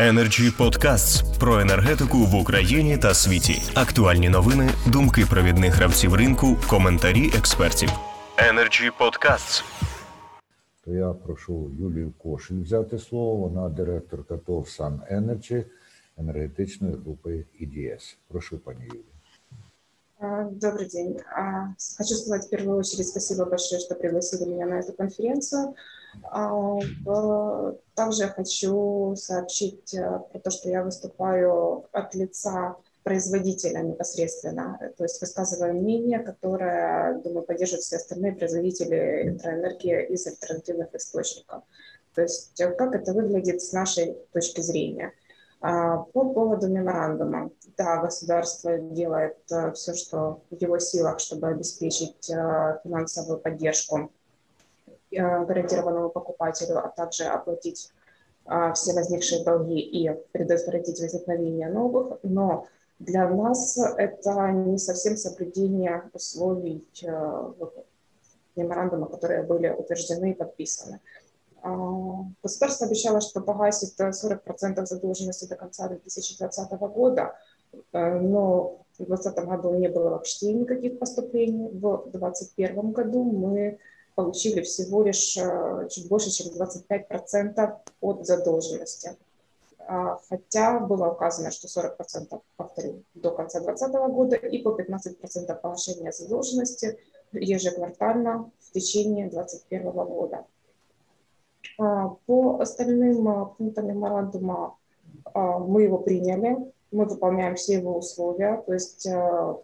Energy Podcasts про енергетику в Україні та світі. Актуальні новини, думки провідних гравців ринку, коментарі експертів. Energy Podcasts. то я прошу Юлію Кошель взяти слово. Вона директорка ТОВ Сан Енерджі енергетичної групи EDS. Прошу, пані Юлію. А, Добрый день. Хочу сказать в первую очередь спасибо большое, что пригласили меня на эту конференцию. А, Также хочу сообщить а, про то, что я выступаю от лица производителя непосредственно, то есть высказываю мнение, которое, думаю, поддержат все остальные производители электроэнергии из альтернативных источников. То есть э, как это выглядит с нашей точки зрения. А, По поводу меморандума. Да, государство делает все, что в его силах, чтобы обеспечить э, финансовую поддержку э, гарантированному покупателю, а также оплатить а, все возникшие долги и предотвратить возникновение новых. Но для нас это не совсем соблюдение условий э, меморандума, которые были утверждены и подписаны. А, Государство обещало, что погасит э, 40% задолженности до конца 2020 года, э, но в 2020 году не было вообще никаких поступлений. В 2021 году мы получили всего лишь э, чуть больше, чем 25% от задолженности. А, Хотя было указано, что 40%, повторю, до конца 2020 года и по 15% погашения задолженности ежеквартально в течение 2021 года. А, По остальным а, пунктам меморандума а, мы его приняли, мы выполняем все его условия, то есть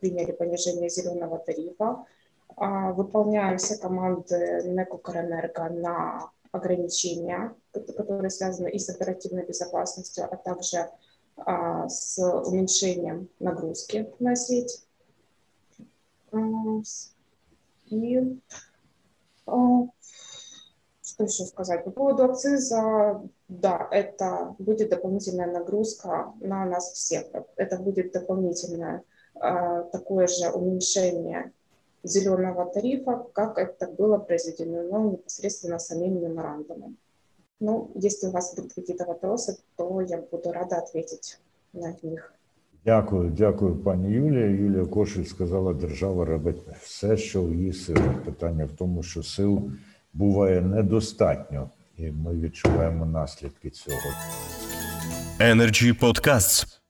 приняли понижение зеленого тарифа, а, выполняем все команды НЭК «Укрэнерго» на ограничения, ко- которые связаны и с оперативной безопасностью, а также а, с уменьшением нагрузки на сеть. С- И а, что еще сказать? По поводу акциза, да, это будет дополнительная нагрузка на нас всех. Это будет дополнительное а, такое же уменьшение зеленого тарифа, как это было произведено непосредственно самим меморандумом. Ну, если у вас будут какие-то вопросы, то я буду рада ответить на них. Дякую, дякую, пані Юлія. Юлія Кошель сказала, держава робить все, що в її силах. Питання в тому, що сил буває недостатньо, і ми відчуваємо наслідки цього. Energy Podcasts.